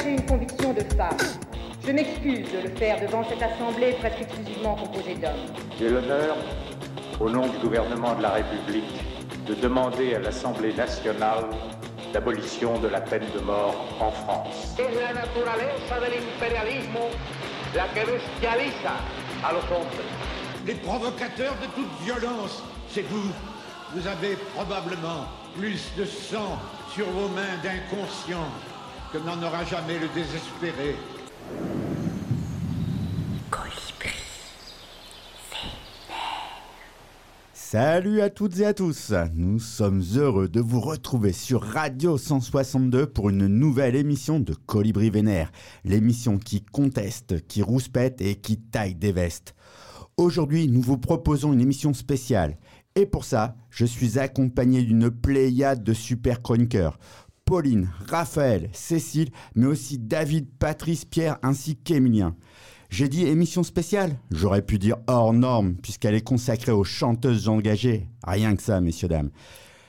partager une conviction de femme. Je m'excuse de le faire devant cette assemblée presque exclusivement composée d'hommes. J'ai l'honneur, au nom du gouvernement de la République, de demander à l'Assemblée nationale l'abolition de la peine de mort en France. Es la naturaleza del imperialismo la que bestializa a los hombres. Les provocateurs de toute violence, c'est vous. Vous avez probablement plus de sang sur vos mains d'inconscient que n'en aura jamais le désespéré. Salut à toutes et à tous, nous sommes heureux de vous retrouver sur Radio 162 pour une nouvelle émission de Colibri Vénère, l'émission qui conteste, qui rouspète et qui taille des vestes. Aujourd'hui, nous vous proposons une émission spéciale. Et pour ça, je suis accompagné d'une pléiade de super chroniqueurs. Pauline, Raphaël, Cécile, mais aussi David, Patrice, Pierre ainsi qu'Emilien. J'ai dit émission spéciale, j'aurais pu dire hors norme, puisqu'elle est consacrée aux chanteuses engagées. Rien que ça, messieurs, dames.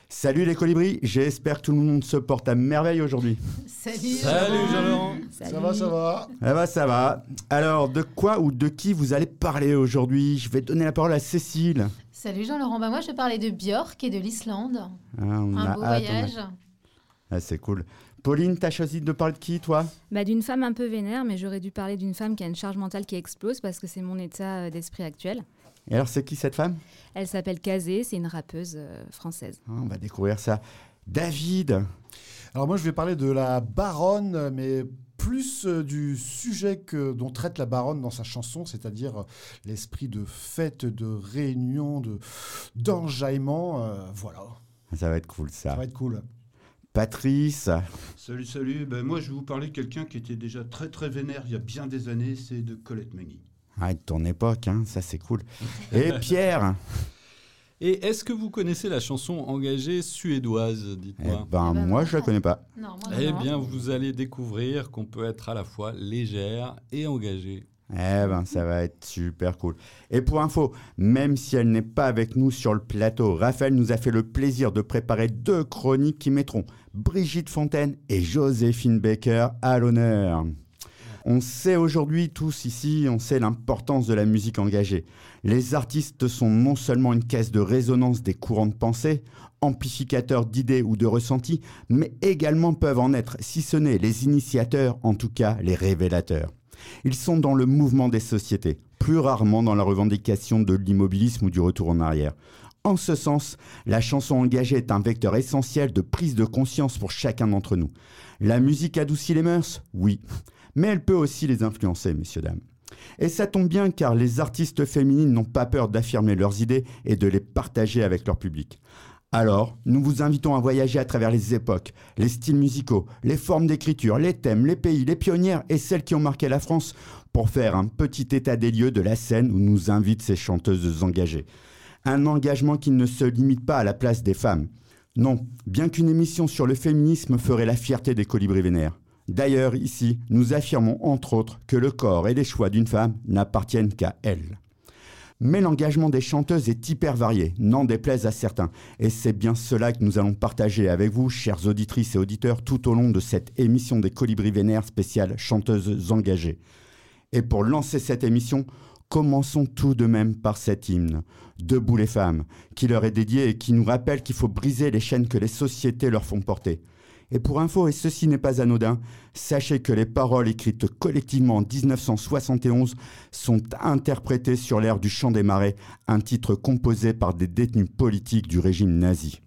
Salut les colibris, j'espère que tout le monde se porte à merveille aujourd'hui. Salut, Salut Jean-Laurent Salut. Ça va, ça va? Ah bah ça va. Alors, de quoi ou de qui vous allez parler aujourd'hui? Je vais donner la parole à Cécile. Salut Jean-Laurent. Bah moi, je vais parler de Björk et de l'Islande. Ah, on Un a beau hâte, on a- voyage. Ah, c'est cool. Pauline, t'as choisi de parler de qui, toi? Bah, d'une femme un peu vénère, mais j'aurais dû parler d'une femme qui a une charge mentale qui explose parce que c'est mon état euh, d'esprit actuel. Et alors, c'est qui cette femme? Elle s'appelle Kazé, c'est une rappeuse euh, française. Ah, On va découvrir ça. David Alors moi je vais parler de la baronne, mais plus euh, du sujet que, dont traite la baronne dans sa chanson, c'est-à-dire l'esprit de fête, de réunion, de d'enjaillement. euh, voilà, Ça va être cool, ça ça. va être cool. Patrice Salut, salut. Ben, moi, je vais vous parler de quelqu'un qui était déjà très, très vénère il y a bien des années. C'est de Colette Magny. Ah, de ton époque, hein, ça c'est cool. Et Pierre Et est-ce que vous connaissez la chanson engagée suédoise, Eh dites-moi ben, Eh ben, moi, je la connais pas. Non, moi, Eh non. bien, vous allez découvrir qu'on peut être à la fois légère et engagée. Eh ben, ça va être super cool. Et pour info, même si elle n'est pas avec nous sur le plateau, Raphaël nous a fait le plaisir de préparer deux chroniques qui mettront Brigitte Fontaine et Joséphine Baker à l'honneur. On sait aujourd'hui tous ici, on sait l'importance de la musique engagée. Les artistes sont non seulement une caisse de résonance des courants de pensée, amplificateurs d'idées ou de ressentis, mais également peuvent en être, si ce n'est les initiateurs, en tout cas les révélateurs. Ils sont dans le mouvement des sociétés, plus rarement dans la revendication de l'immobilisme ou du retour en arrière. En ce sens, la chanson engagée est un vecteur essentiel de prise de conscience pour chacun d'entre nous. La musique adoucit les mœurs? Oui. Mais elle peut aussi les influencer, messieurs, dames. Et ça tombe bien car les artistes féminines n'ont pas peur d'affirmer leurs idées et de les partager avec leur public. Alors, nous vous invitons à voyager à travers les époques, les styles musicaux, les formes d'écriture, les thèmes, les pays, les pionnières et celles qui ont marqué la France pour faire un petit état des lieux de la scène où nous invitent ces chanteuses engagées. Un engagement qui ne se limite pas à la place des femmes. Non, bien qu'une émission sur le féminisme ferait la fierté des colibris vénères. D'ailleurs, ici, nous affirmons entre autres que le corps et les choix d'une femme n'appartiennent qu'à elle. Mais l'engagement des chanteuses est hyper varié, n'en déplaise à certains. Et c'est bien cela que nous allons partager avec vous, chères auditrices et auditeurs, tout au long de cette émission des Colibris Vénères spéciale Chanteuses engagées. Et pour lancer cette émission, commençons tout de même par cet hymne, Debout les femmes, qui leur est dédié et qui nous rappelle qu'il faut briser les chaînes que les sociétés leur font porter. Et pour info, et ceci n'est pas anodin, sachez que les paroles écrites collectivement en 1971 sont interprétées sur l'air du Chant des Marais, un titre composé par des détenus politiques du régime nazi.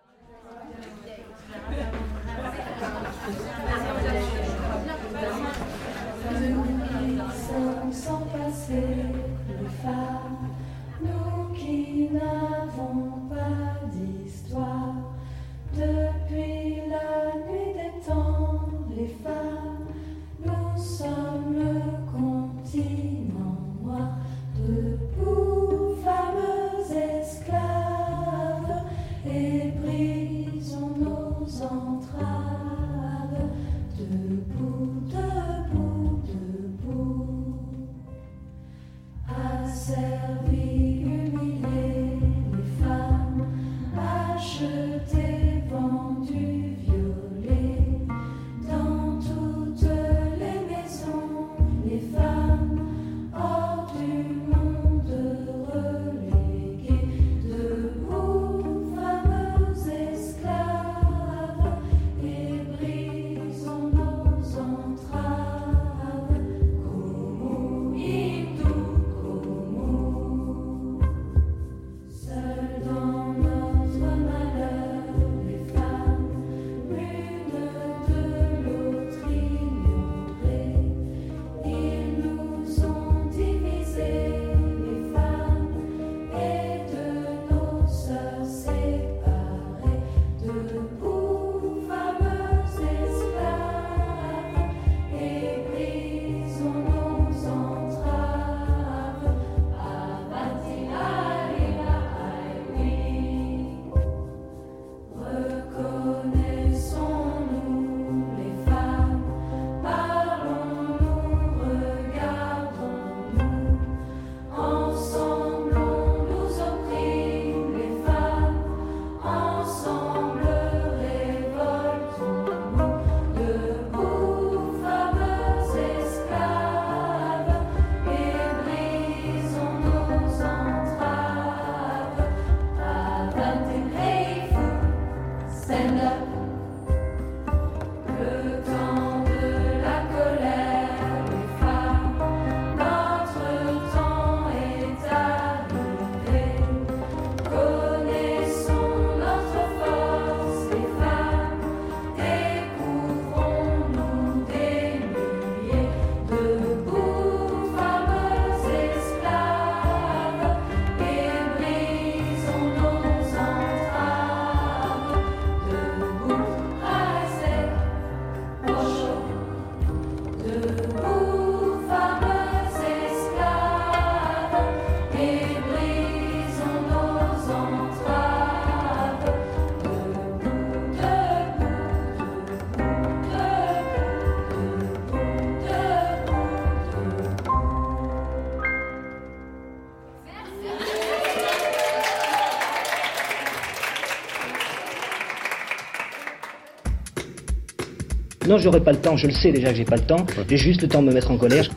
Non, j'aurai pas le temps, je le sais déjà que j'ai pas le temps. J'ai juste le temps de me mettre en colère.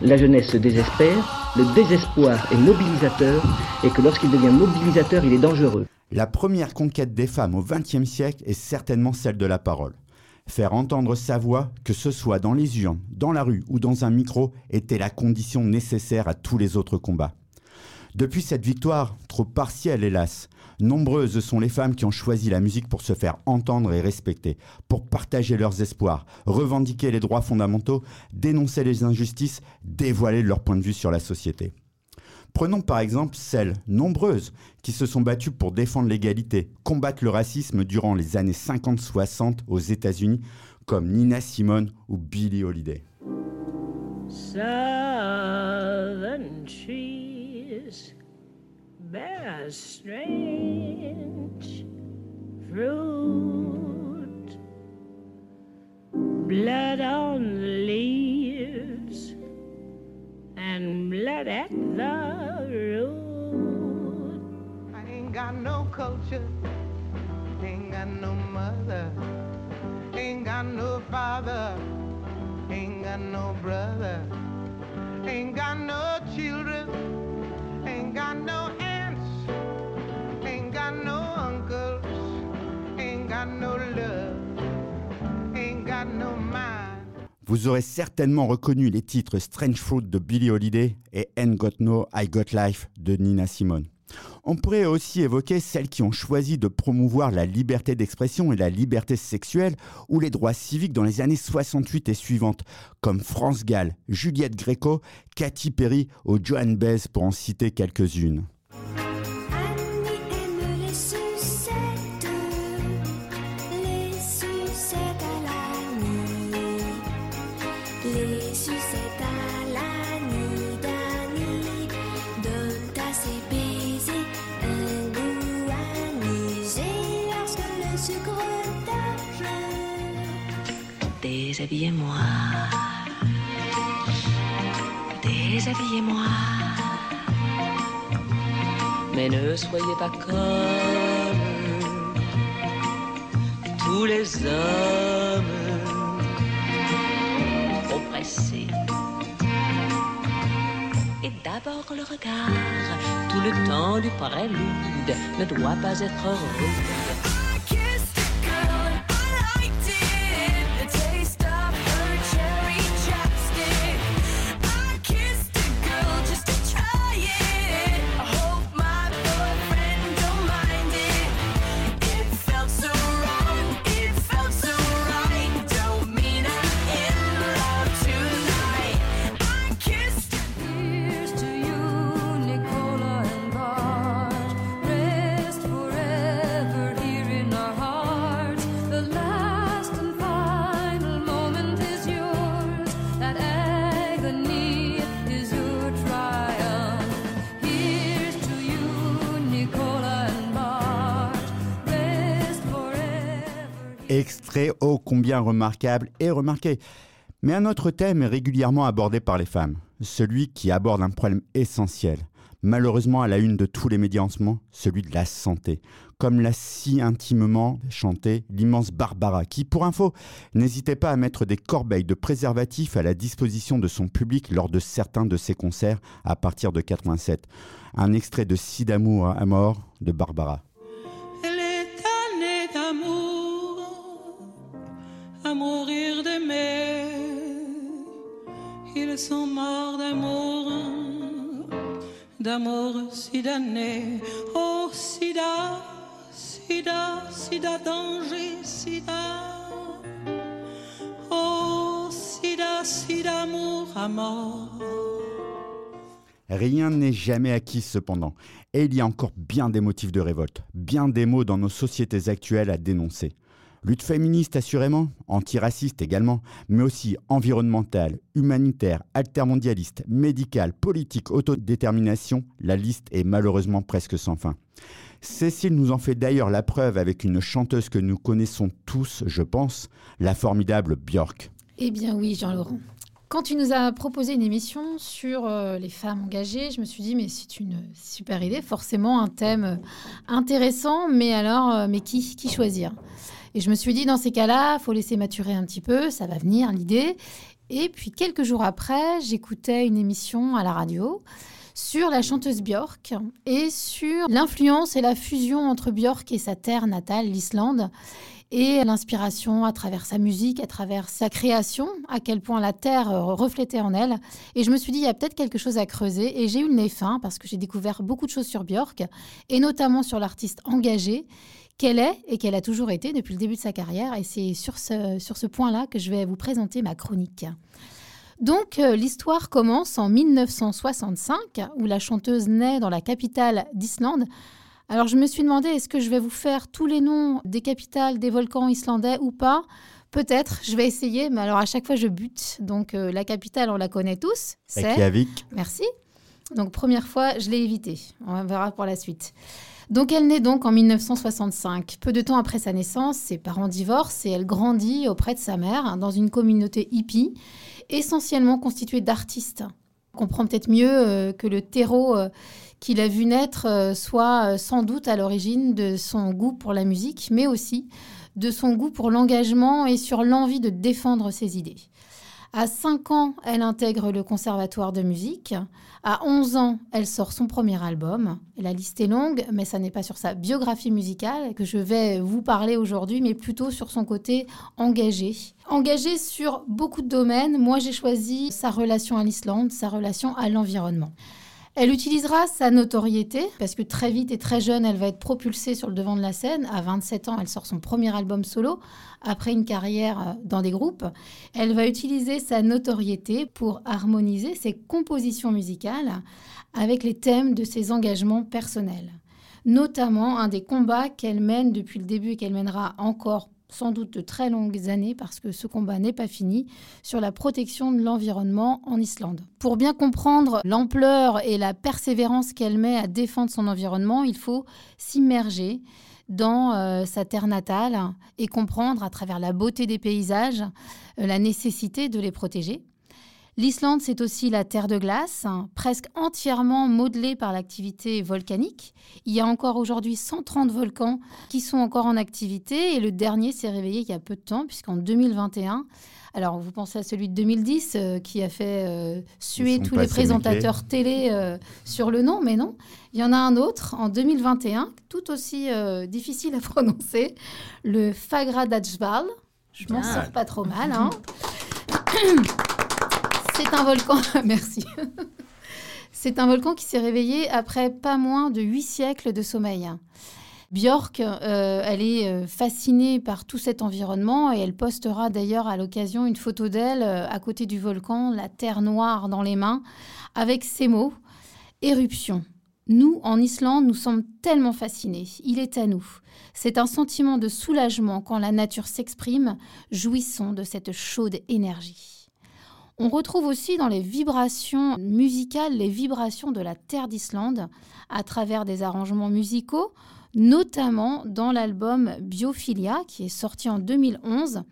La jeunesse se désespère, le désespoir est mobilisateur, et que lorsqu'il devient mobilisateur, il est dangereux. La première conquête des femmes au XXe siècle est certainement celle de la parole. Faire entendre sa voix, que ce soit dans les urnes, dans la rue ou dans un micro, était la condition nécessaire à tous les autres combats. Depuis cette victoire, trop partielle hélas, nombreuses sont les femmes qui ont choisi la musique pour se faire entendre et respecter, pour partager leurs espoirs, revendiquer les droits fondamentaux, dénoncer les injustices, dévoiler leur point de vue sur la société. Prenons par exemple celles, nombreuses, qui se sont battues pour défendre l'égalité, combattre le racisme durant les années 50-60 aux États-Unis, comme Nina Simone ou Billie Holiday. Bear strange fruit, blood on the leaves and blood at the root. I ain't got no culture, ain't got no mother, ain't got no father, ain't got no brother, ain't got no children, Vous aurez certainement reconnu les titres Strange Fruit de Billie Holiday et Ain't Got No, I Got Life de Nina Simone. On pourrait aussi évoquer celles qui ont choisi de promouvoir la liberté d'expression et la liberté sexuelle ou les droits civiques dans les années 68 et suivantes, comme France Gall, Juliette Gréco, Katy Perry ou Joan Baez pour en citer quelques-unes. Déshabillez-moi. Déshabillez-moi. Mais ne soyez pas comme tous les hommes trop pressés. Et d'abord le regard, tout le temps du prélude ne doit pas être rude. Extrait ô combien remarquable et remarqué. Mais un autre thème est régulièrement abordé par les femmes, celui qui aborde un problème essentiel, malheureusement à la une de tous les médias en ce moment, celui de la santé. Comme l'a si intimement chanté l'immense Barbara, qui, pour info, n'hésitait pas à mettre des corbeilles de préservatifs à la disposition de son public lors de certains de ses concerts à partir de 87. Un extrait de Si d'amour à mort de Barbara. Ils sont morts d'amour, d'amour si damné. Oh, sida, sida, sida, danger, sida. Oh, sida, sida, amour mort. Rien n'est jamais acquis cependant, et il y a encore bien des motifs de révolte, bien des mots dans nos sociétés actuelles à dénoncer. Lutte féministe assurément, antiraciste également, mais aussi environnementale, humanitaire, altermondialiste, médicale, politique, autodétermination, la liste est malheureusement presque sans fin. Cécile nous en fait d'ailleurs la preuve avec une chanteuse que nous connaissons tous, je pense, la formidable Björk. Eh bien oui, Jean-Laurent. Quand tu nous as proposé une émission sur euh, les femmes engagées, je me suis dit, mais c'est une super idée, forcément un thème intéressant, mais alors, euh, mais qui, qui choisir? Et je me suis dit, dans ces cas-là, faut laisser maturer un petit peu, ça va venir l'idée. Et puis quelques jours après, j'écoutais une émission à la radio sur la chanteuse Björk et sur l'influence et la fusion entre Björk et sa terre natale, l'Islande, et l'inspiration à travers sa musique, à travers sa création, à quel point la terre reflétait en elle. Et je me suis dit, il y a peut-être quelque chose à creuser. Et j'ai eu le nez fin parce que j'ai découvert beaucoup de choses sur Björk, et notamment sur l'artiste engagée qu'elle est et qu'elle a toujours été depuis le début de sa carrière. Et c'est sur ce, sur ce point-là que je vais vous présenter ma chronique. Donc, euh, l'histoire commence en 1965, où la chanteuse naît dans la capitale d'Islande. Alors, je me suis demandé, est-ce que je vais vous faire tous les noms des capitales des volcans islandais ou pas? Peut-être, je vais essayer, mais alors à chaque fois, je bute. Donc, euh, la capitale, on la connaît tous. C'est Reykjavik. Merci. Donc, première fois, je l'ai évité. On verra pour la suite. Donc, elle naît donc en 1965. Peu de temps après sa naissance, ses parents divorcent et elle grandit auprès de sa mère hein, dans une communauté hippie, essentiellement constituée d'artistes. On comprend peut-être mieux euh, que le terreau euh, qu'il a vu naître euh, soit sans doute à l'origine de son goût pour la musique, mais aussi de son goût pour l'engagement et sur l'envie de défendre ses idées. À 5 ans, elle intègre le conservatoire de musique. À 11 ans, elle sort son premier album. La liste est longue, mais ça n'est pas sur sa biographie musicale que je vais vous parler aujourd'hui, mais plutôt sur son côté engagé. Engagé sur beaucoup de domaines. Moi, j'ai choisi sa relation à l'Islande, sa relation à l'environnement. Elle utilisera sa notoriété parce que très vite et très jeune, elle va être propulsée sur le devant de la scène. À 27 ans, elle sort son premier album solo après une carrière euh, dans des groupes. Elle va utiliser sa notoriété pour harmoniser ses compositions musicales avec les thèmes de ses engagements personnels. Notamment un des combats qu'elle mène depuis le début et qu'elle mènera encore sans doute de très longues années parce que ce combat n'est pas fini sur la protection de l'environnement en Islande. Pour bien comprendre l'ampleur et la persévérance qu'elle met à défendre son environnement, il faut s'immerger dans euh, sa terre natale et comprendre à travers la beauté des paysages euh, la nécessité de les protéger. L'Islande, c'est aussi la terre de glace, hein, presque entièrement modelée par l'activité volcanique. Il y a encore aujourd'hui 130 volcans qui sont encore en activité et le dernier s'est réveillé il y a peu de temps, puisqu'en 2021, alors vous pensez à celui de 2010 euh, qui a fait euh, suer tous les présentateurs télé euh, sur le nom, mais non. Il y en a un autre en 2021, tout aussi euh, difficile à prononcer, le Fagradalsfjall. Je m'en Bien. sors pas trop mal. hein. C'est un volcan. Merci. C'est un volcan qui s'est réveillé après pas moins de huit siècles de sommeil. Björk, euh, elle est euh, fascinée par tout cet environnement et elle postera d'ailleurs à l'occasion une photo d'elle euh, à côté du volcan, la terre noire dans les mains, avec ces mots Éruption. Nous, en Islande, nous sommes tellement fascinés. Il est à nous. C'est un sentiment de soulagement quand la nature s'exprime. Jouissons de cette chaude énergie. On retrouve aussi dans les vibrations musicales les vibrations de la terre d'Islande à travers des arrangements musicaux, notamment dans l'album Biophilia qui est sorti en 2011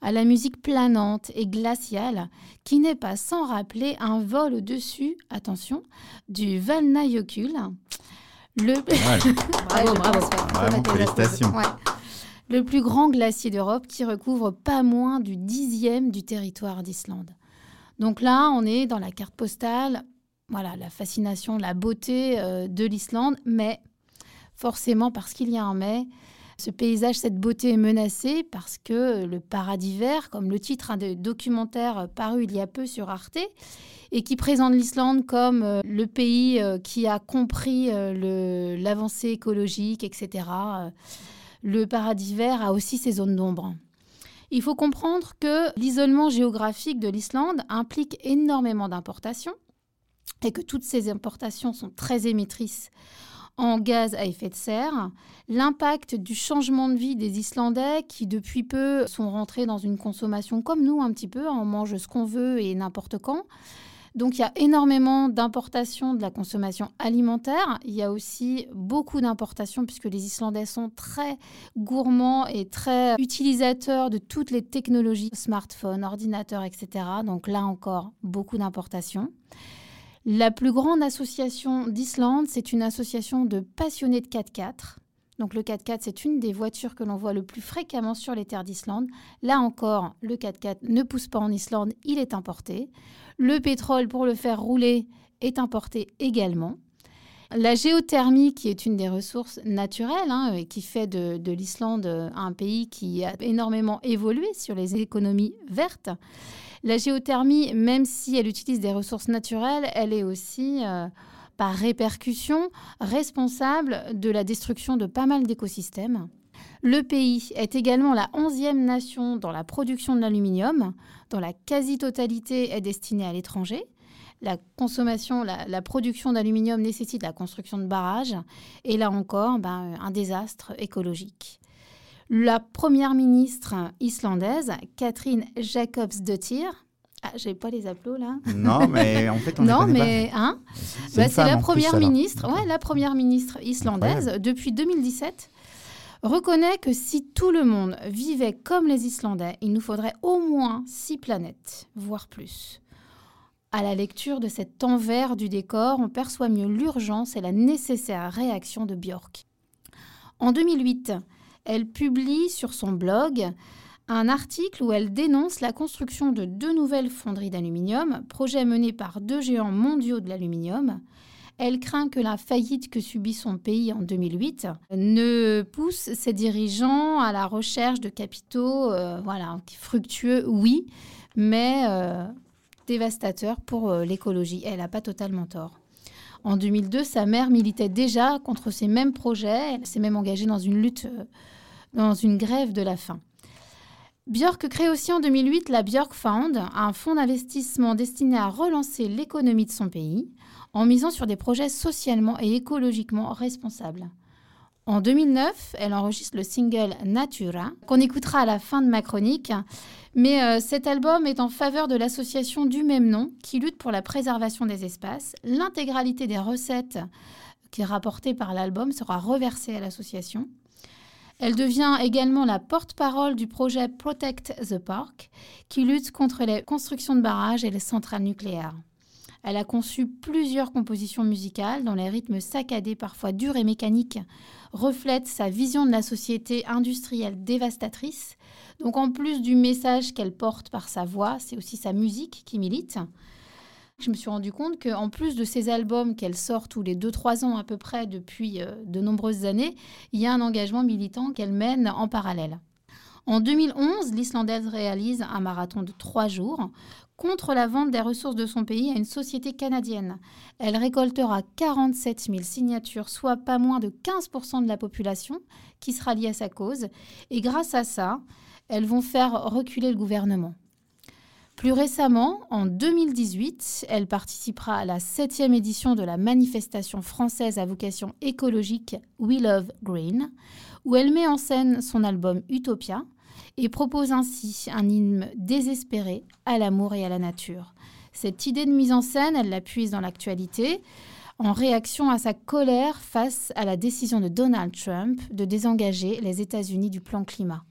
à la musique planante et glaciale qui n'est pas sans rappeler un vol au-dessus, attention, du Valnajökull. Le... bravo, bravo. Vraiment, félicitations. Ouais. Le plus grand glacier d'Europe qui recouvre pas moins du dixième du territoire d'Islande. Donc là, on est dans la carte postale, voilà, la fascination, la beauté euh, de l'Islande, mais forcément parce qu'il y a un mais, ce paysage, cette beauté est menacée parce que le paradis vert, comme le titre de documentaire paru il y a peu sur Arte, et qui présente l'Islande comme euh, le pays euh, qui a compris l'avancée écologique, etc. Le paradis vert a aussi ses zones d'ombre. Il faut comprendre que l'isolement géographique de l'Islande implique énormément d'importations et que toutes ces importations sont très émettrices en gaz à effet de serre, l'impact du changement de vie des Islandais qui depuis peu sont rentrés dans une consommation comme nous un petit peu, on mange ce qu'on veut et n'importe quand, Donc il y a énormément d'importations de la consommation alimentaire. Il y a aussi beaucoup d'importations puisque les Islandais sont très gourmands et très utilisateurs de toutes les technologies, smartphones, ordinateurs, etc. Donc là encore, beaucoup d'importations. La plus grande association d'Islande, c'est une association de passionnés de 4x4. Donc le 4x4, c'est une des voitures que l'on voit le plus fréquemment sur les terres d'Islande. Là encore, le 4x4 ne pousse pas en Islande, il est importé. Le pétrole pour le faire rouler est importé également. La géothermie, qui est une des ressources naturelles hein, et qui fait de, de l'Islande un pays qui a énormément évolué sur les économies vertes. La géothermie, même si elle utilise des ressources naturelles, elle est aussi, euh, par répercussion, responsable de la destruction de pas mal d'écosystèmes. Le pays est également la 11e nation dans la production de l'aluminium, dont la quasi-totalité est destinée à l'étranger. La consommation, la, la production d'aluminium nécessite la construction de barrages, et là encore, ben, un désastre écologique. La première ministre islandaise, Catherine Jacobsdottir, ah, j'ai pas les applaudissements là. Non, mais en fait, on non, mais pas. hein, C'est bah, la plus, première ministre, ouais, la première ministre islandaise Incroyable. depuis 2017 reconnaît que si tout le monde vivait comme les Islandais, il nous faudrait au moins six planètes, voire plus. À la lecture de cet envers du décor, on perçoit mieux l'urgence et la nécessaire réaction de Björk. En 2008, elle publie sur son blog un article où elle dénonce la construction de deux nouvelles fonderies d'aluminium, projet mené par deux géants mondiaux de l'aluminium. Elle craint que la faillite que subit son pays en 2008 ne pousse ses dirigeants à la recherche de capitaux euh, voilà, fructueux, oui, mais euh, dévastateurs pour euh, l'écologie. Elle n'a pas totalement tort. En 2002, sa mère militait déjà contre ces mêmes projets. Elle s'est même engagée dans une lutte, dans une grève de la faim. Björk crée aussi en 2008 la Björk Fund, un fonds d'investissement destiné à relancer l'économie de son pays en misant sur des projets socialement et écologiquement responsables. En 2009, elle enregistre le single Natura, qu'on écoutera à la fin de ma chronique. Mais euh, cet album est en faveur de l'association du même nom, qui lutte pour la préservation des espaces. L'intégralité des recettes qui est rapportée par l'album sera reversée à l'association. Elle devient également la porte-parole du projet Protect the Park, qui lutte contre les constructions de barrages et les centrales nucléaires. Elle a conçu plusieurs compositions musicales dont les rythmes saccadés, parfois durs et mécaniques, reflètent sa vision de la société industrielle dévastatrice. Donc en plus du message qu'elle porte par sa voix, c'est aussi sa musique qui milite. Je me suis rendu compte qu'en plus de ces albums qu'elle sort tous les 2-3 ans à peu près depuis euh, de nombreuses années, il y a un engagement militant qu'elle mène en parallèle. En 2011, l'Islandaise réalise un marathon de trois jours contre la vente des ressources de son pays à une société canadienne. Elle récoltera 47 000 signatures, soit pas moins de 15% de la population qui sera liée à sa cause. Et grâce à ça, elles vont faire reculer le gouvernement. Plus récemment, en 2018, elle participera à la septième édition de la manifestation française à vocation écologique We Love Green, où elle met en scène son album Utopia et propose ainsi un hymne désespéré à l'amour et à la nature. Cette idée de mise en scène, elle la puise dans l'actualité en réaction à sa colère face à la décision de Donald Trump de désengager les États-Unis du plan climat.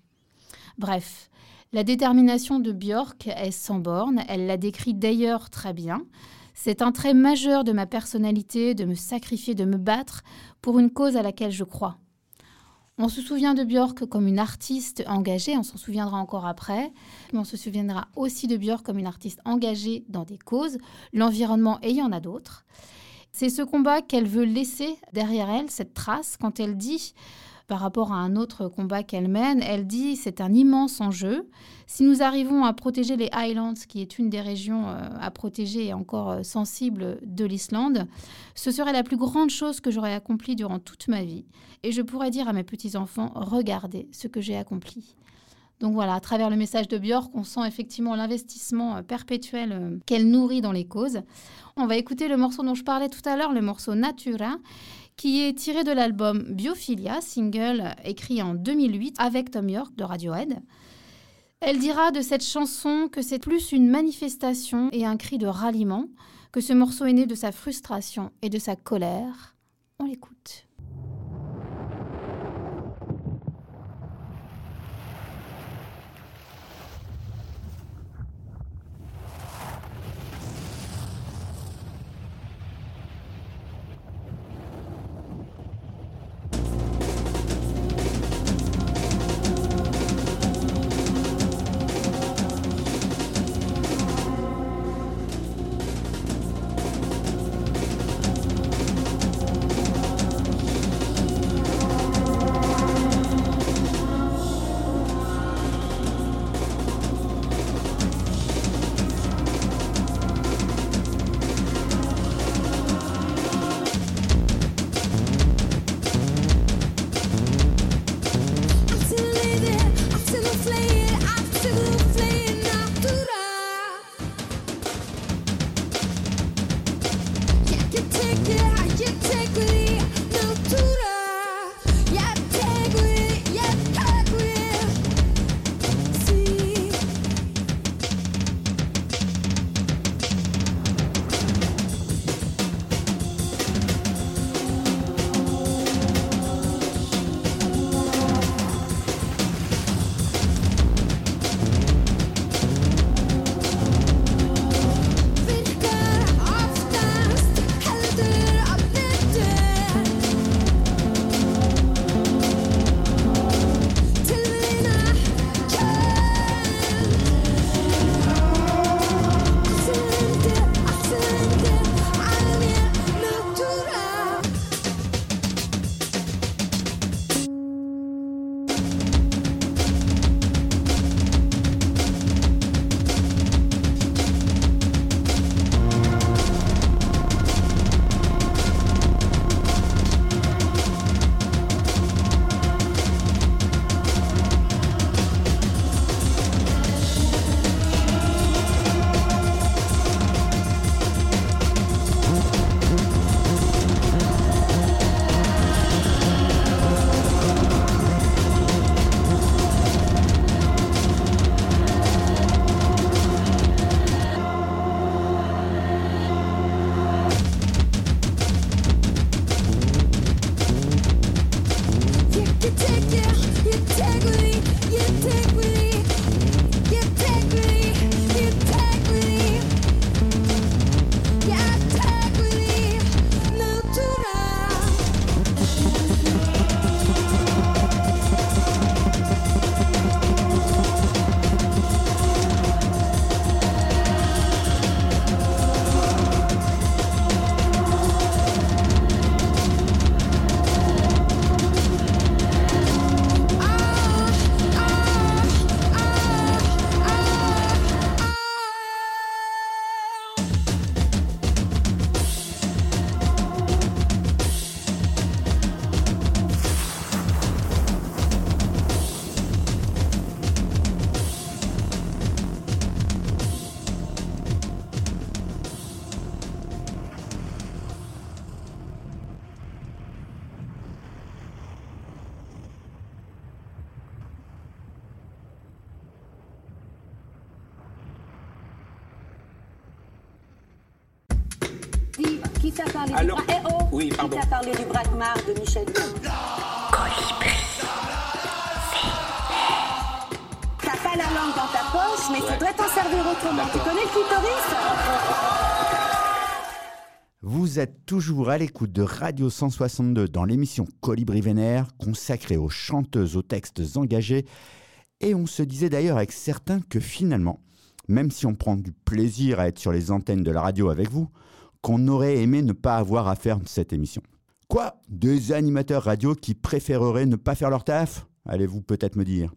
Bref, la détermination de Björk est sans borne, elle la décrit d'ailleurs très bien. C'est un trait majeur de ma personnalité de me sacrifier, de me battre pour une cause à laquelle je crois. On se souvient de Björk comme une artiste engagée, on s'en souviendra encore après, mais on se souviendra aussi de Björk comme une artiste engagée dans des causes, l'environnement et il y en a d'autres. C'est ce combat qu'elle veut laisser derrière elle, cette trace, quand elle dit par rapport à un autre combat qu'elle mène. Elle dit c'est un immense enjeu. Si nous arrivons à protéger les Highlands, qui est une des régions euh, à protéger et encore euh, sensible de l'Islande, ce serait la plus grande chose que j'aurais accomplie durant toute ma vie. Et je pourrais dire à mes petits-enfants, regardez ce que j'ai accompli. Donc voilà, à travers le message de Björk, on sent effectivement l'investissement euh, perpétuel qu'elle nourrit dans les causes. On va écouter le morceau dont je parlais tout à l'heure, le morceau Natura, qui est tiré de l'album Biophilia, single écrit en 2008 avec Tom York de Radiohead. Elle dira de cette chanson que c'est plus une manifestation et un cri de ralliement, que ce morceau est né de sa frustration et de sa colère. On l'écoute. Du bras Eh oh Oui, pardon. Qui t'a parlé du braquemar de Michel Colibri. T'as pas la langue dans ta poche, mais Ouais. faudrait t'en servir autrement. Tu connais le clitoris Vous êtes toujours à l'écoute de Radio 162 dans l'émission Colibri Vénère, consacrée aux chanteuses aux textes engagés. Et on se disait d'ailleurs avec certains que finalement, même si on prend du plaisir à être sur les antennes de la radio avec vous, qu'on aurait aimé ne pas avoir à faire cette émission. Quoi Des animateurs radio qui préféreraient ne pas faire leur taf? Allez-vous peut-être me dire.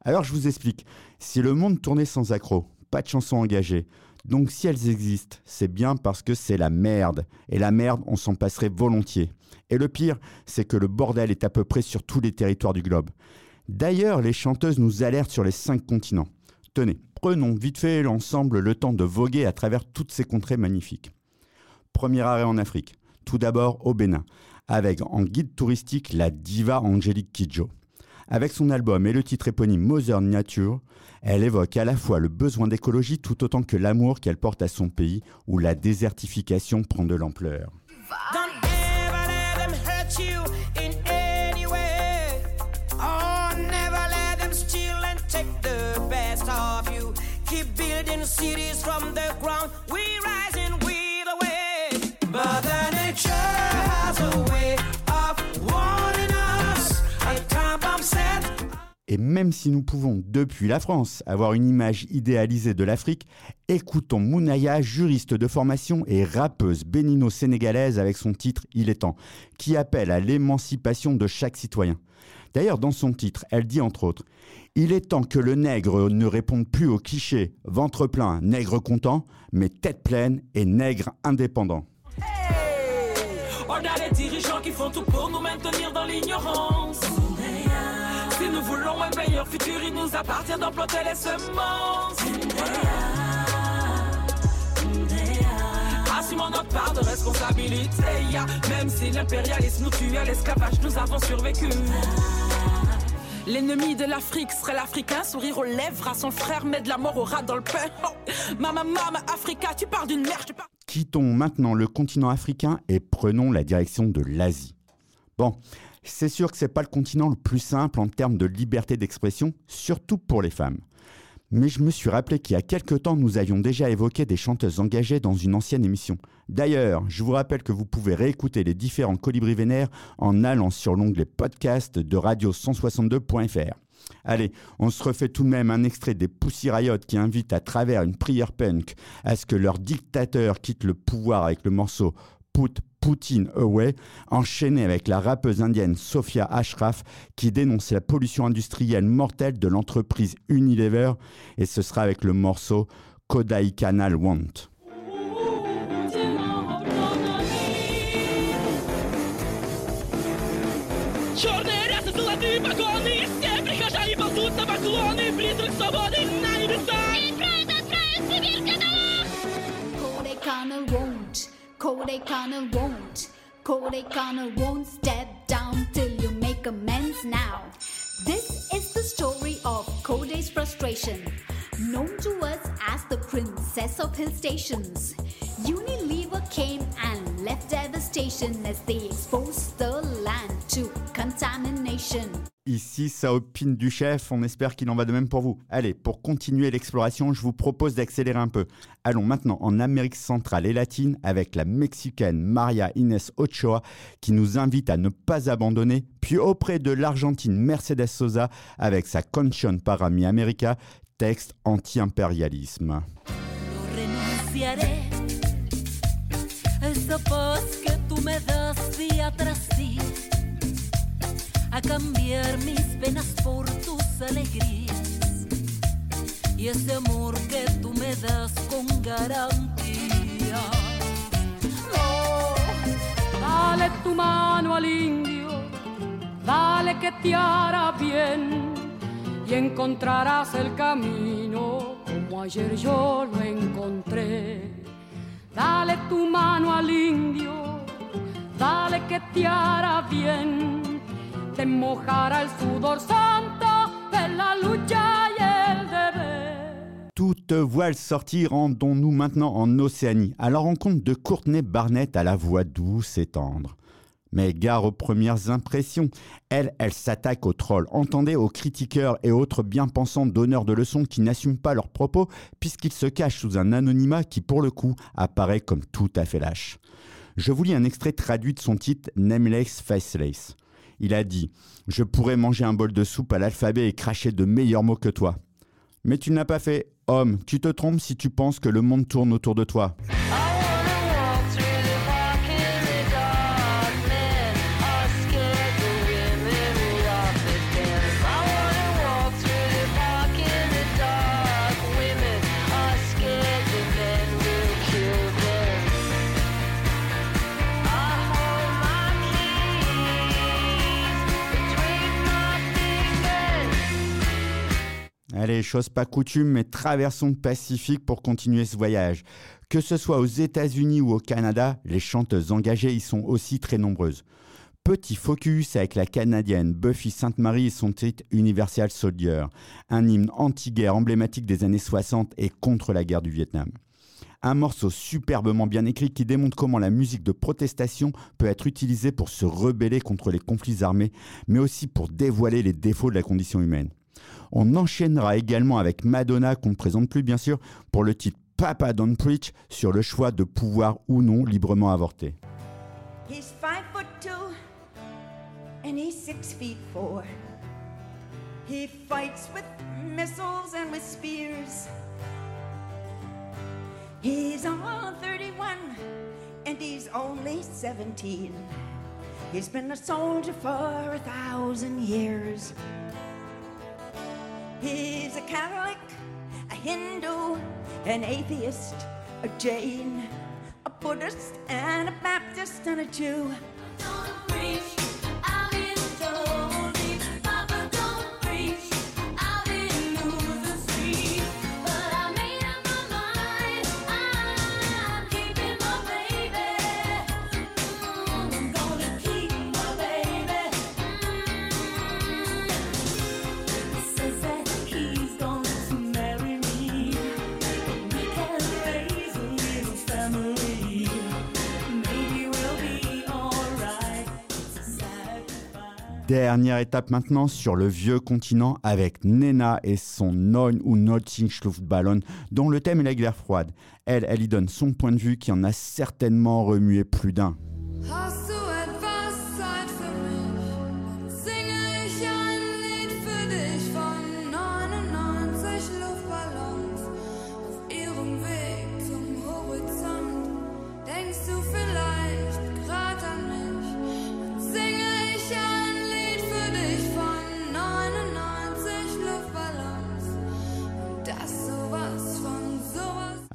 Alors je vous explique. Si le monde tournait sans accroc, pas de chansons engagées, donc si elles existent, c'est bien parce que c'est la merde. Et la merde, on s'en passerait volontiers. Et le pire, c'est que le bordel est à peu près sur tous les territoires du globe. D'ailleurs, les chanteuses nous alertent sur les cinq continents. Tenez, prenons vite fait l'ensemble le temps de voguer à travers toutes ces contrées magnifiques. Premier arrêt en Afrique, tout d'abord au Bénin, avec en guide touristique la diva Angélique Kidjo. Avec son album et le titre éponyme Mother Nature, elle évoque à la fois le besoin d'écologie tout autant que l'amour qu'elle porte à son pays où la désertification prend de l'ampleur. Cities from the ground. Même si nous pouvons, depuis la France, avoir une image idéalisée de l'Afrique, écoutons Mounaya, juriste de formation et rappeuse bénino-sénégalaise avec son titre Il est temps, qui appelle à l'émancipation de chaque citoyen. D'ailleurs, dans son titre, elle dit entre autres Il est temps que le nègre ne réponde plus aux clichés ventre plein, nègre content, mais tête pleine et nègre indépendant. Les dirigeants qui font tout pour nous maintenir dans l'ignorance. Si nous voulons un meilleur futur, il nous appartient d'implanter les semences. Assumons notre part de responsabilité. Même si l'impérialisme nous tue à l'esclavage, nous avons survécu. L'ennemi de l'Afrique serait l'Africain, sourire aux lèvres à son frère, mais de la mort au rat dans le pain. Oh, Mama, mama, Africa, tu parles d'une merde, parle. Quittons maintenant le continent africain et prenons la direction de l'Asie. Bon, c'est sûr que c'est pas le continent le plus simple en termes de liberté d'expression, surtout pour les femmes. Mais je me suis rappelé qu'il y a quelque temps, nous avions déjà évoqué des chanteuses engagées dans une ancienne émission. D'ailleurs, je vous rappelle que vous pouvez réécouter les différents colibris vénères en allant sur l'onglet podcast de radio162.fr. Allez, on se refait tout de même un extrait des Pussy Riot qui invitent à travers une prière punk à ce que leur dictateur quitte le pouvoir avec le morceau Put Putin Away, enchaîné avec la rappeuse indienne Sophia Ashraf qui dénonce la pollution industrielle mortelle de l'entreprise Unilever et ce sera avec le morceau Kodai Canal Want. Won't, Kodaikanal won't, Kodaikanal won't step down till you make amends now. This is the story of Kodai's frustration, known to us as the princess of hill stations. Unilever came and left devastation as they exposed the land to contamination. Ici, ça opine du chef, on espère qu'il en va de même pour vous. Allez, pour continuer l'exploration, je vous propose d'accélérer un peu. Allons maintenant en Amérique centrale et latine avec la Mexicaine Maria Inés Ochoa qui nous invite à ne pas abandonner, puis auprès de l'Argentine Mercedes Sosa avec sa Conchon para mi América, texte anti-impérialisme. A cambiar mis penas por tus alegrías y ese amor que tú me das con garantía. No, dale tu mano al indio, dale que te hará bien y encontrarás el camino como ayer yo lo encontré. Dale tu mano al indio, dale que te hará bien, te mojará el. Toute voile sortie, rendons-nous maintenant en Océanie, à la rencontre de Courtney Barnett à la voix douce et tendre. Mais gare aux premières impressions. Elle, elle s'attaque aux trolls. Entendez aux critiqueurs et autres bien-pensants donneurs de leçons qui n'assument pas leurs propos puisqu'ils se cachent sous un anonymat qui, pour le coup, apparaît comme tout à fait lâche. Je vous lis un extrait traduit de son titre Nameless Faceless. Il a dit Je pourrais manger un bol de soupe à l'alphabet et cracher de meilleurs mots que toi. Mais tu ne l'as pas fait. Homme, tu te trompes si tu penses que le monde tourne autour de toi. Allez, chose pas coutume, mais traversons le Pacifique pour continuer ce voyage. Que ce soit aux États-Unis ou au Canada, les chanteuses engagées y sont aussi très nombreuses. Petit focus avec la Canadienne Buffy Sainte-Marie et son titre Universal Soldier, un hymne anti-guerre emblématique des années 60 et contre la guerre du Vietnam. Un morceau superbement bien écrit qui démontre comment la musique de protestation peut être utilisée pour se rebeller contre les conflits armés, mais aussi pour dévoiler les défauts de la condition humaine. On enchaînera également avec Madonna, qu'on ne présente plus bien sûr, pour le titre Papa Don't Preach sur le choix de pouvoir ou non librement avorter. He's five foot two and he's six feet four. He fights with missiles and with spears. He's all 31 and he's only 17. He's been a soldier for a thousand years. He's a Catholic, a Hindu, an atheist, a Jain, a Buddhist, and a Baptist, and a Jew. Dernière étape maintenant sur le vieux continent avec Nena et son Neun Nothing Luftballon dont le thème est la guerre froide. Elle, elle y donne son point de vue qui en a certainement remué plus d'un. Hast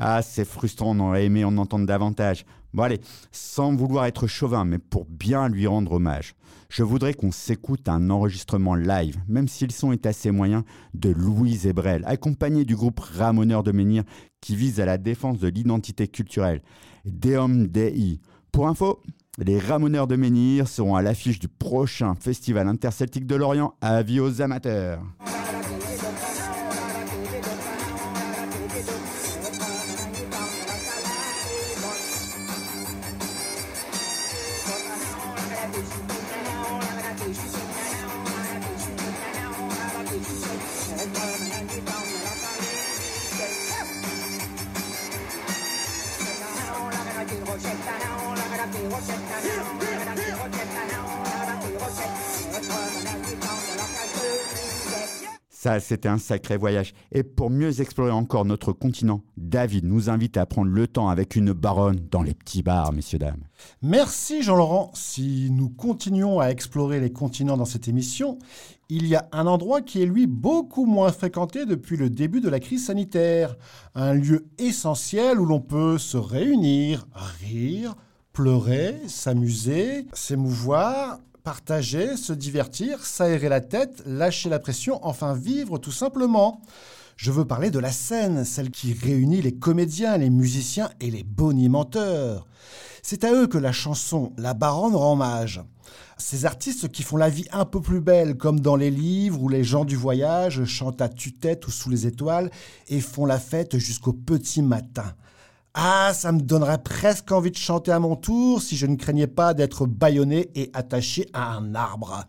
Ah, c'est frustrant, on aurait aimé en entendre davantage. Bon allez, sans vouloir être chauvin, mais pour bien lui rendre hommage, je voudrais qu'on s'écoute un enregistrement live, même si le son est assez moyen, de Louise Ebrel, accompagné du groupe Ramoneur de Menhir, qui vise à la défense de l'identité culturelle. Deum Dei. Pour info, les Ramoneurs de Menhir seront à l'affiche du prochain Festival interceltique de l'Orient. Avis aux amateurs. Ça, c'était un sacré voyage. Et pour mieux explorer encore notre continent, David nous invite à prendre le temps avec une baronne dans les petits bars, messieurs, dames. Merci Jean-Laurent. Si nous continuons à explorer les continents dans cette émission, il y a un endroit qui est lui beaucoup moins fréquenté depuis le début de la crise sanitaire. Un lieu essentiel où l'on peut se réunir, rire, pleurer, s'amuser, s'émouvoir, partager, se divertir, s'aérer la tête, lâcher la pression, enfin vivre tout simplement. Je veux parler de la scène, celle qui réunit les comédiens, les musiciens et les bonimenteurs. C'est à eux que la chanson La Baronne rend hommage. Ces artistes qui font la vie un peu plus belle, comme dans les livres où les gens du voyage chantent à tue-tête ou sous les étoiles et font la fête jusqu'au petit matin. Ah, ça me donnerait presque envie de chanter à mon tour si je ne craignais pas d'être bâillonné et attaché à un arbre.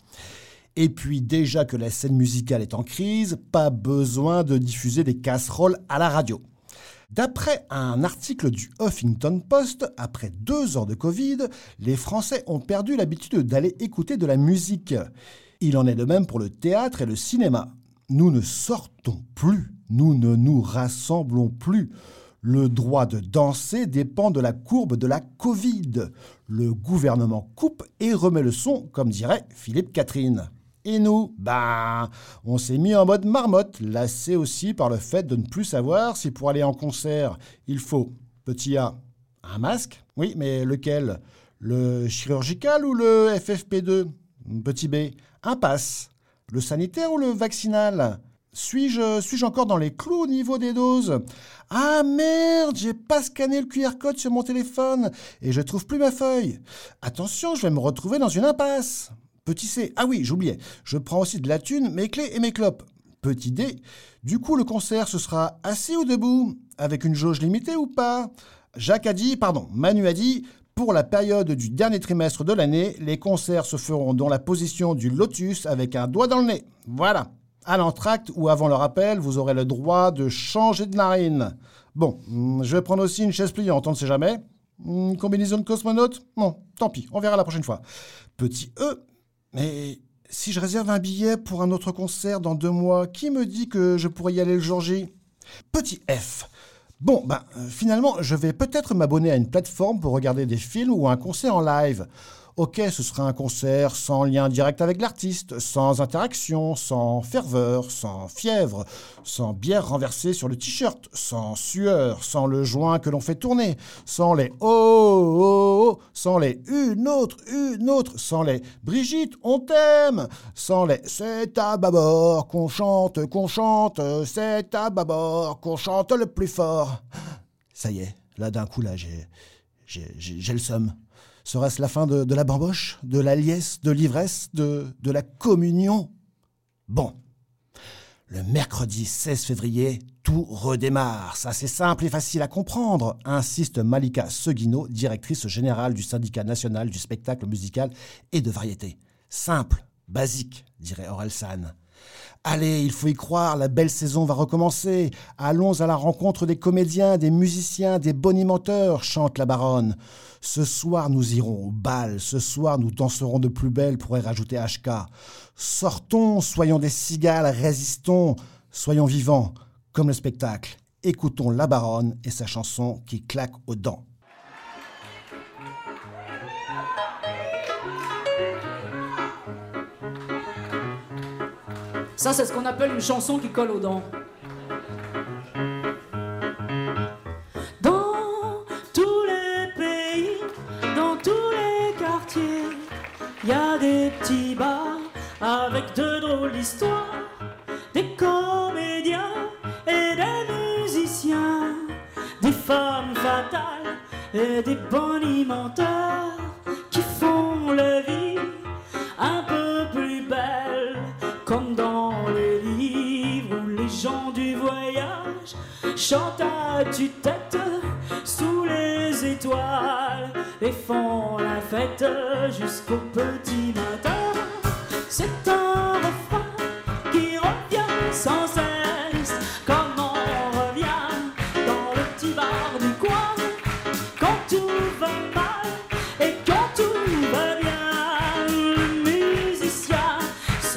Et puis déjà que la scène musicale est en crise, pas besoin de diffuser des casseroles à la radio. D'après un article du Huffington Post, après deux ans de Covid, les Français ont perdu l'habitude d'aller écouter de la musique. Il en est de même pour le théâtre et le cinéma. Nous ne sortons plus, nous ne nous rassemblons plus. Le droit de danser dépend de la courbe de la Covid. Le gouvernement coupe et remet le son, comme dirait Philippe Catherine. Et nous, ben, on s'est mis en mode marmotte, lassé aussi par le fait de ne plus savoir si pour aller en concert, il faut, petit A, un masque, oui, mais lequel? Le chirurgical ou le FFP2 Petit B, un pass Le sanitaire ou le vaccinal? Suis-je suis encore dans les clous au niveau des doses? Ah merde, j'ai pas scanné le QR code sur mon téléphone et je trouve plus ma feuille. Attention, je vais me retrouver dans une impasse. Petit C, ah oui, j'oubliais, je prends aussi de la thune, mes clés et mes clopes. Petit D, du coup le concert ce sera assis ou debout? Avec une jauge limitée ou pas? Jacques a dit, pardon, Manu a dit, pour la période du dernier trimestre de l'année, les concerts se feront dans la position du lotus avec un doigt dans le nez. Voilà. À l'entracte ou avant le rappel, vous aurez le droit de changer de narine. Bon, hmm, je vais prendre aussi une chaise pliante, on ne sait jamais. Une combinaison de cosmonaute Non, tant pis, on verra la prochaine fois. Petit E, mais si je réserve un billet pour un autre concert dans deux mois, qui me dit que je pourrais y aller le jour J? Petit F. Bon, ben, euh, finalement, je vais peut-être m'abonner à une plateforme pour regarder des films ou un concert en live. Ok, ce sera un concert sans lien direct avec l'artiste, sans interaction, sans ferveur, sans fièvre, sans bière renversée sur le t-shirt, sans sueur, sans le joint que l'on fait tourner, sans les oh, oh, oh, sans les une autre, une autre, sans les Brigitte, on t'aime, sans les c'est à bâbord qu'on chante, qu'on chante, c'est à bâbord qu'on chante le plus fort. Ça y est, là d'un coup, là, j'ai, j'ai, j'ai le seum. Serait-ce la fin de, la bamboche, de la liesse, de l'ivresse, de, de la communion? Bon. Le mercredi 16 février, tout redémarre. Ça, c'est simple et facile à comprendre, insiste Malika Seguino, directrice générale du syndicat national du spectacle musical et de variété. Simple, basique, dirait Orelsan. Allez, il faut y croire, la belle saison va recommencer. Allons à la rencontre des comédiens, des musiciens, des bonimenteurs, chante la baronne. Ce soir, nous irons au bal. Ce soir, nous danserons de plus belle, pourrait rajouter HK. Sortons, soyons des cigales, résistons, soyons vivants, comme le spectacle. Écoutons la baronne et sa chanson qui claque aux dents. Ça, c'est ce qu'on appelle une chanson qui colle aux dents. Dans tous les pays, dans tous les quartiers, il y a des petits bars avec de drôles d'histoires, des comédiens et des musiciens, des femmes fatales et des bonimenteurs qui font la vie chantent à tue-tête sous les étoiles et font la fête jusqu'au petit matin. C'est un refrain qui revient sans cesse, comme on revient dans le petit bar du coin quand tout va mal et quand tout va bien. Le musicien,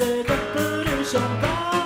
un peu de champagne,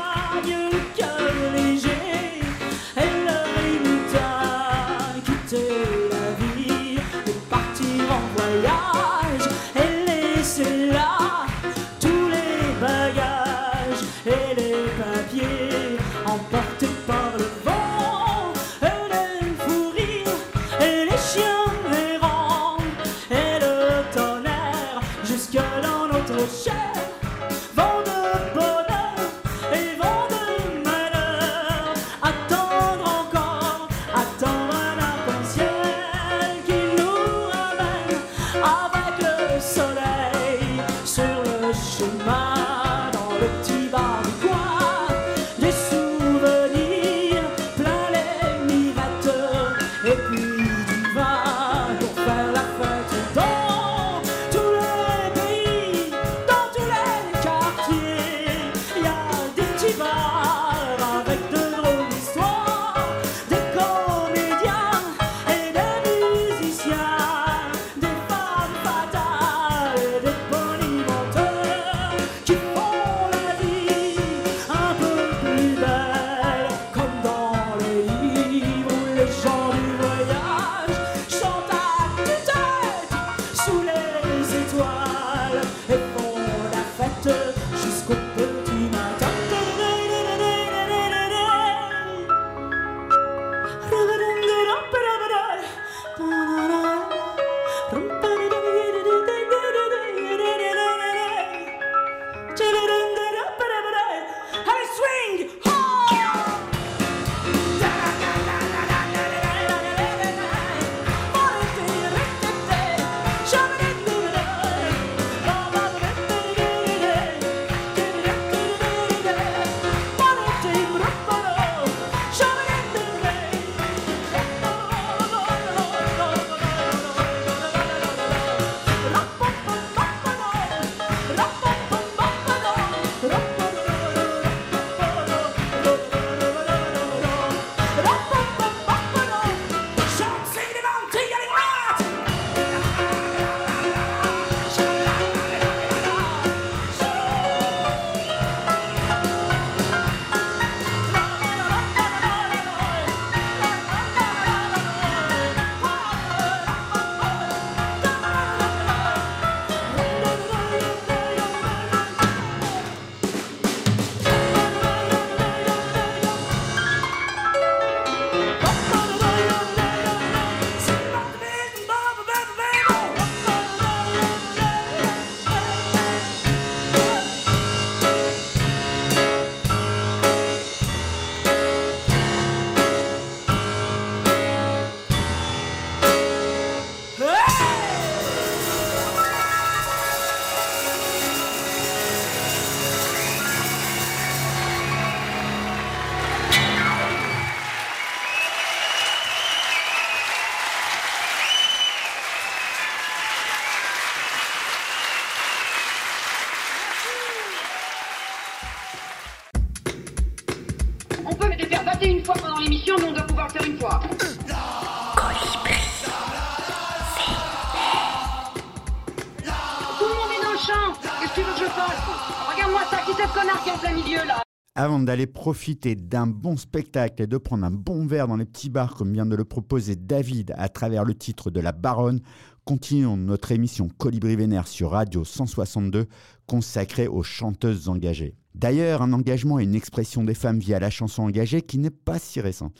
Avant d'aller profiter d'un bon spectacle et de prendre un bon verre dans les petits bars comme vient de le proposer David à travers le titre de La Baronne, continuons notre émission Colibri Vénère sur Radio 162 consacrée aux chanteuses engagées. D'ailleurs, un engagement et une expression des femmes via la chanson engagée qui n'est pas si récent,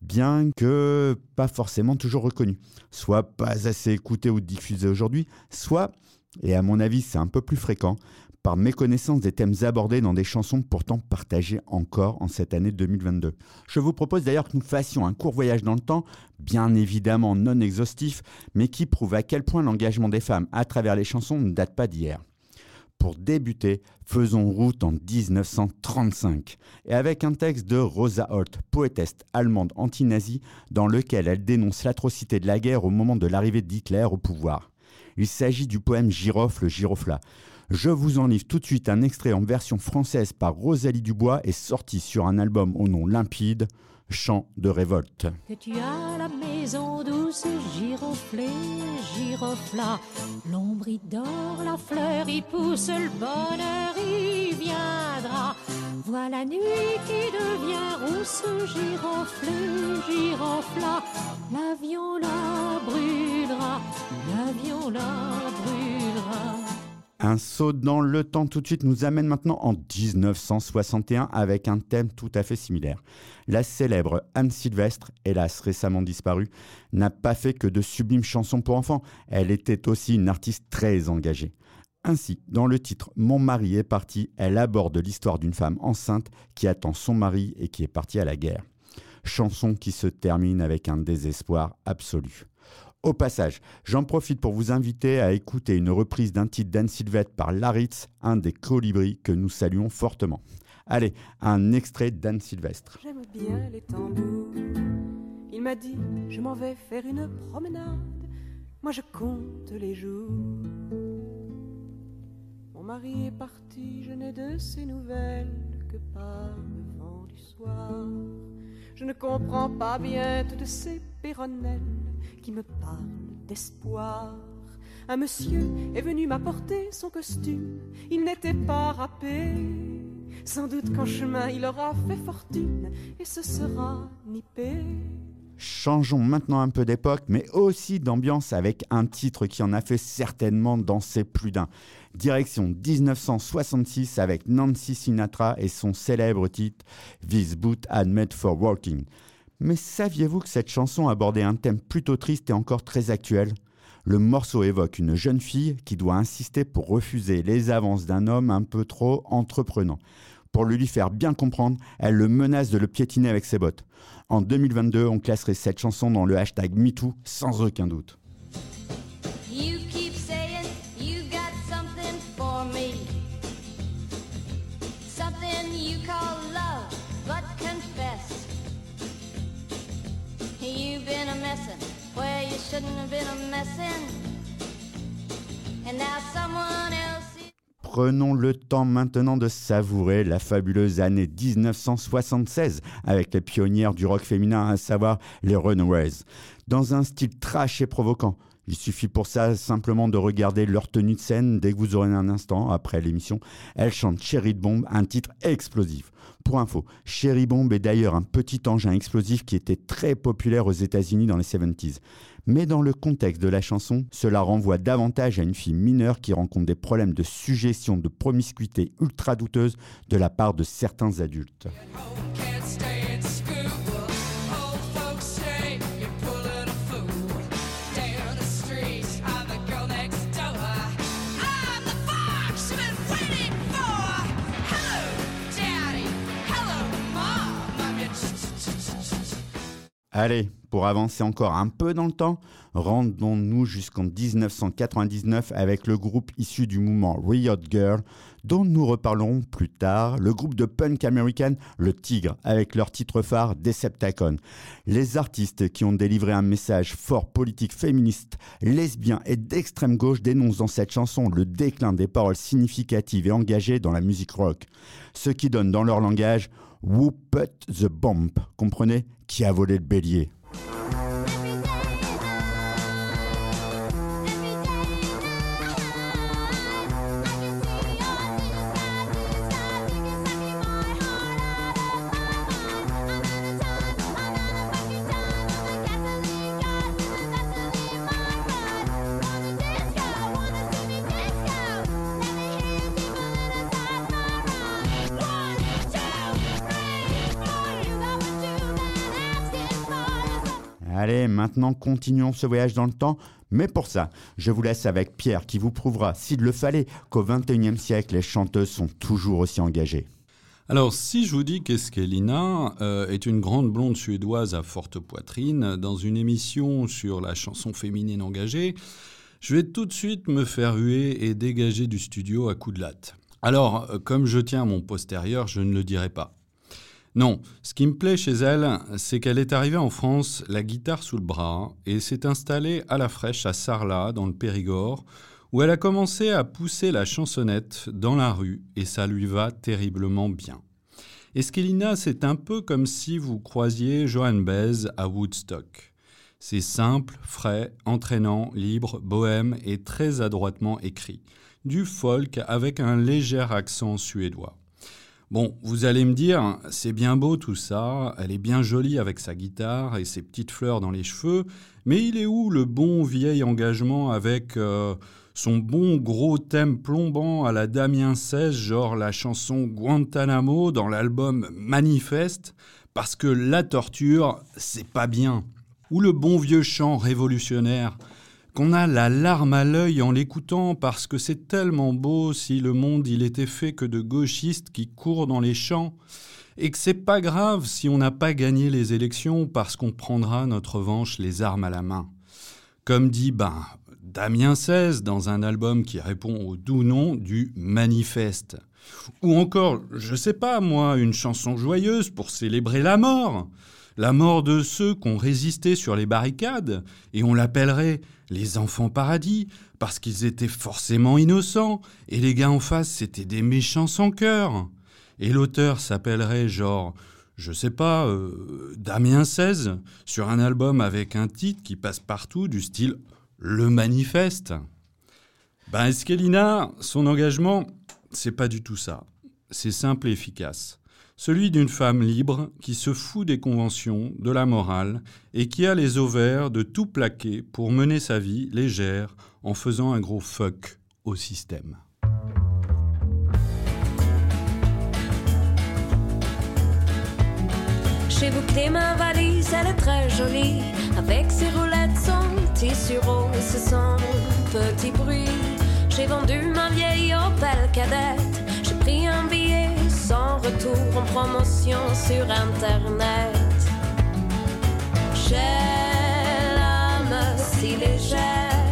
bien que pas forcément toujours reconnu, soit pas assez écouté ou diffusé aujourd'hui, soit, et à mon avis c'est un peu plus fréquent, par méconnaissance des thèmes abordés dans des chansons pourtant partagées encore en cette année 2022. Je vous propose d'ailleurs que nous fassions un court voyage dans le temps, bien évidemment non exhaustif, mais qui prouve à quel point l'engagement des femmes à travers les chansons ne date pas d'hier. Pour débuter, faisons route en 1935, et avec un texte de Rosa Holt, poétesse allemande anti-nazie, dans lequel elle dénonce l'atrocité de la guerre au moment de l'arrivée d'Hitler au pouvoir. Il s'agit du poème Girofle Girofla. Je vous en livre tout de suite un extrait en version française par Rosalie Dubois et sorti sur un album au nom limpide, Chant de révolte. Que tu as la maison douce, giroflée, girofla. L'ombre y dort, la fleur y pousse, le bonheur y viendra. Voilà nuit qui devient rousse, giroflée, girofla. L'avion la brûlera, l'avion la brûlera. Un saut dans le temps tout de suite nous amène maintenant en 1961 avec un thème tout à fait similaire. La célèbre Anne Sylvestre, hélas récemment disparue, n'a pas fait que de sublimes chansons pour enfants, elle était aussi une artiste très engagée. Ainsi, dans le titre Mon mari est parti, elle aborde l'histoire d'une femme enceinte qui attend son mari et qui est partie à la guerre. Chanson qui se termine avec un désespoir absolu. Au passage, j'en profite pour vous inviter à écouter une reprise d'un titre d'Anne Sylvestre par Laritz, un des colibris que nous saluons fortement. Allez, un extrait d'Anne Sylvestre. J'aime bien les tambours. Il m'a dit, je m'en vais faire une promenade. Moi, je compte les jours. Mon mari est parti, je n'ai de ses nouvelles que par le vent du soir. Je ne comprends pas bien toutes ces péronnelles qui me parlent d'espoir. Un monsieur est venu m'apporter son costume, il n'était pas râpé. Sans doute qu'en chemin il aura fait fortune et se sera nippé. Changeons maintenant un peu d'époque, mais aussi d'ambiance avec un titre qui en a fait certainement danser plus d'un. Direction 1966 avec Nancy Sinatra et son célèbre titre This Boot Had Made for Walking. Mais saviez-vous que cette chanson abordait un thème plutôt triste et encore très actuel? Le morceau évoque une jeune fille qui doit insister pour refuser les avances d'un homme un peu trop entreprenant. Pour lui faire bien comprendre, elle le menace de le piétiner avec ses bottes. En 2022, on classerait cette chanson dans le hashtag MeToo sans aucun doute. Shouldn't have been a messin'. And now someone else. Prenons le temps maintenant de savourer la fabuleuse année 1976 avec les pionnières du rock féminin, à savoir les Runaways. Dans un style trash et provoquant. Il suffit pour ça simplement de regarder leur tenue de scène dès que vous aurez un instant après l'émission. Elles chantent Cherry Bomb, un titre explosif. Pour info, Cherry Bomb est d'ailleurs un petit engin explosif qui était très populaire aux États-Unis dans les 70s. Mais dans le contexte de la chanson, cela renvoie davantage à une fille mineure qui rencontre des problèmes de suggestion, de promiscuité ultra douteuse de la part de certains adultes. Allez, pour avancer encore un peu dans le temps, rendons-nous jusqu'en 1999 avec le groupe issu du mouvement Riot Girl, dont nous reparlerons plus tard, le groupe de punk américain Le Tigre, avec leur titre phare Decepticon. Les artistes qui ont délivré un message fort politique féministe, lesbien et d'extrême gauche dénoncent dans cette chanson le déclin des paroles significatives et engagées dans la musique rock, ce qui donne dans leur langage Who put the bomb Comprenez? Qui a volé le bélier? Thank you. Allez, maintenant continuons ce voyage dans le temps. Mais pour ça, je vous laisse avec Pierre qui vous prouvera, s'il le fallait, qu'au XXIe siècle, les chanteuses sont toujours aussi engagées. Alors, si je vous dis qu'Eskelina euh, est une grande blonde suédoise à forte poitrine dans une émission sur la chanson féminine engagée, je vais tout de suite me faire huer et dégager du studio à coups de latte. Alors, euh, comme je tiens à mon postérieur, je ne le dirai pas. Non, ce qui me plaît chez elle, c'est qu'elle est arrivée en France, la guitare sous le bras, et s'est installée à la fraîche à Sarlat, dans le Périgord, où elle a commencé à pousser la chansonnette dans la rue, et ça lui va terriblement bien. Eskelina, c'est un peu comme si vous croisiez Johan Baez à Woodstock. C'est simple, frais, entraînant, libre, bohème et très adroitement écrit. Du folk avec un léger accent suédois. Bon, vous allez me dire, c'est bien beau tout ça, elle est bien jolie avec sa guitare et ses petites fleurs dans les cheveux, mais il est où le bon vieil engagement avec euh, son bon gros thème plombant à la Damien 16, genre la chanson Guantanamo dans l'album Manifeste, parce que la torture, c'est pas bien. Ou le bon vieux chant révolutionnaire? Qu'on a la larme à l'œil en l'écoutant parce que c'est tellement beau si le monde il était fait que de gauchistes qui courent dans les champs et que c'est pas grave si on n'a pas gagné les élections parce qu'on prendra notre revanche les armes à la main. Comme dit ben Damien 16 dans un album qui répond au doux nom du Manifeste. Ou encore, je sais pas moi, une chanson joyeuse pour célébrer la mort. La mort de ceux qui ont résisté sur les barricades, et on l'appellerait les enfants paradis, parce qu'ils étaient forcément innocents, et les gars en face c'était des méchants sans cœur. Et l'auteur s'appellerait genre, je sais pas, euh, Damien 16, sur un album avec un titre qui passe partout du style Le Manifeste. Ben Eskelina, son engagement, c'est pas du tout ça. C'est simple et efficace celui d'une femme libre qui se fout des conventions, de la morale, et qui a les ovaires de tout plaquer pour mener sa vie légère en faisant un gros fuck au système. J'ai bouclé ma valise, elle est très jolie, avec ses roulettes, son tissu rose son petit bruit. J'ai vendu ma vieille Opel cadette, sans retour en promotion sur internet. J'ai l'âme si légère,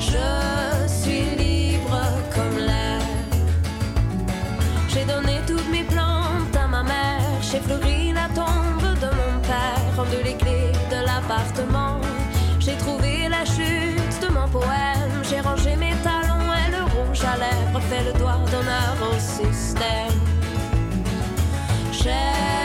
je suis libre comme l'air. J'ai donné toutes mes plantes à ma mère, j'ai fleuri la tombe de mon père, rendu les clés de l'appartement. Fait le doigt d'honneur au système. J'ai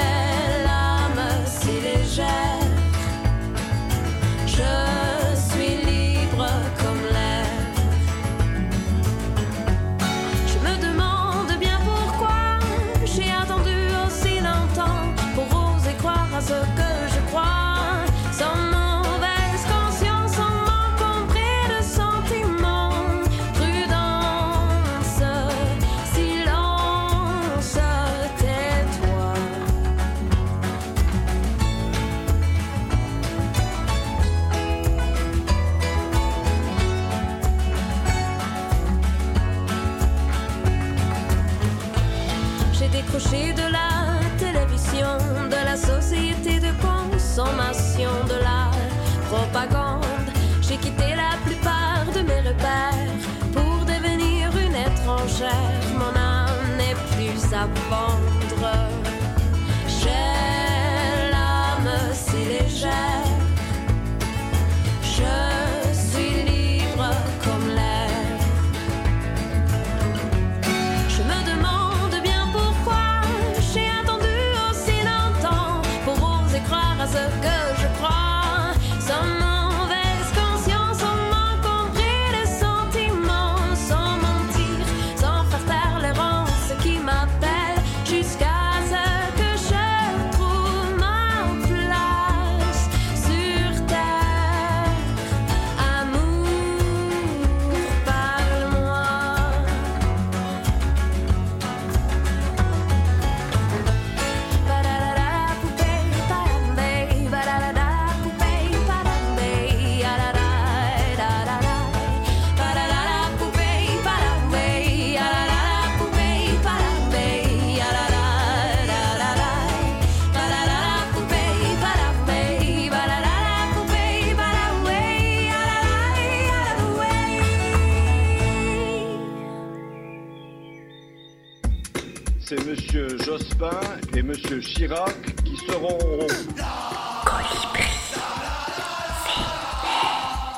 Chirac qui seront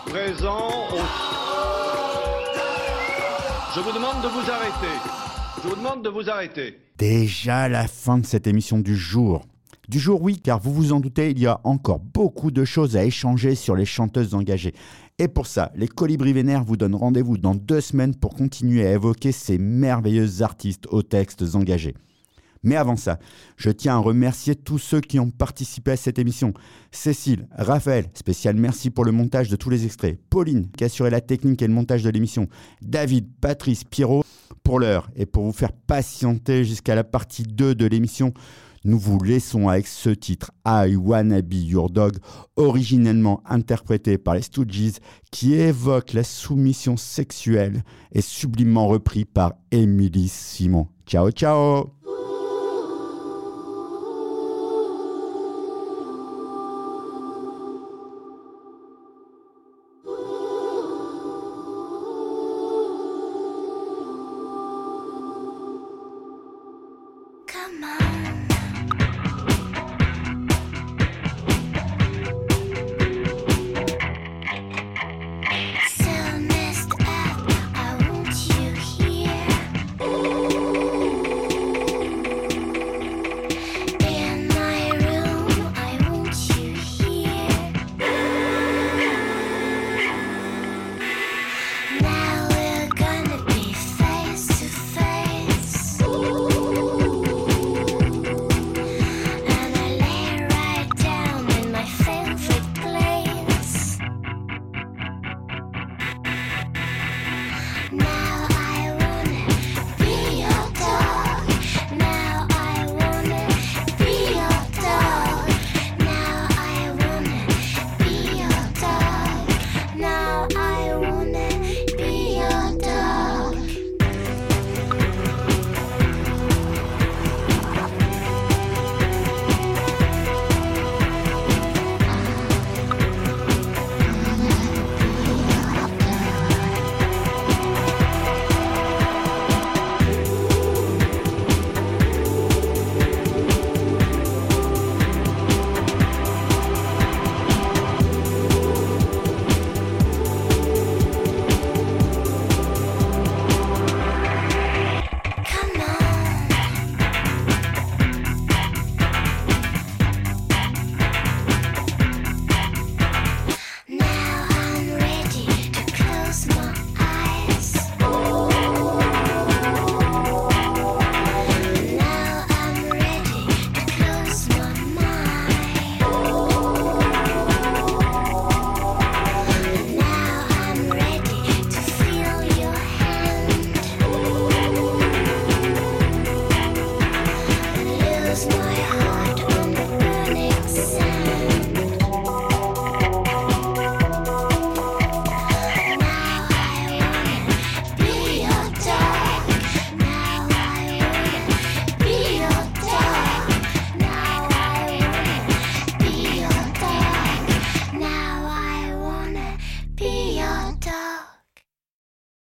présents au... Je vous demande de vous arrêter. Je vous demande de vous arrêter. Déjà la fin de cette émission du jour. Du jour oui, car vous vous en doutez, il y a encore beaucoup de choses à échanger sur les chanteuses engagées. Et pour ça, les Colibris Vénères vous donnent rendez-vous dans deux semaines pour continuer à évoquer ces merveilleuses artistes aux textes engagés. Mais avant ça, je tiens à remercier tous ceux qui ont participé à cette émission. Cécile, Raphaël, spécial merci pour le montage de tous les extraits. Pauline, qui a la technique et le montage de l'émission. David, Patrice, Pierrot, pour l'heure. Et pour vous faire patienter jusqu'à la partie 2 de l'émission, nous vous laissons avec ce titre I Wanna Be Your Dog, originellement interprété par les Stooges, qui évoque la soumission sexuelle et sublimement repris par Émilie Simon. Ciao ciao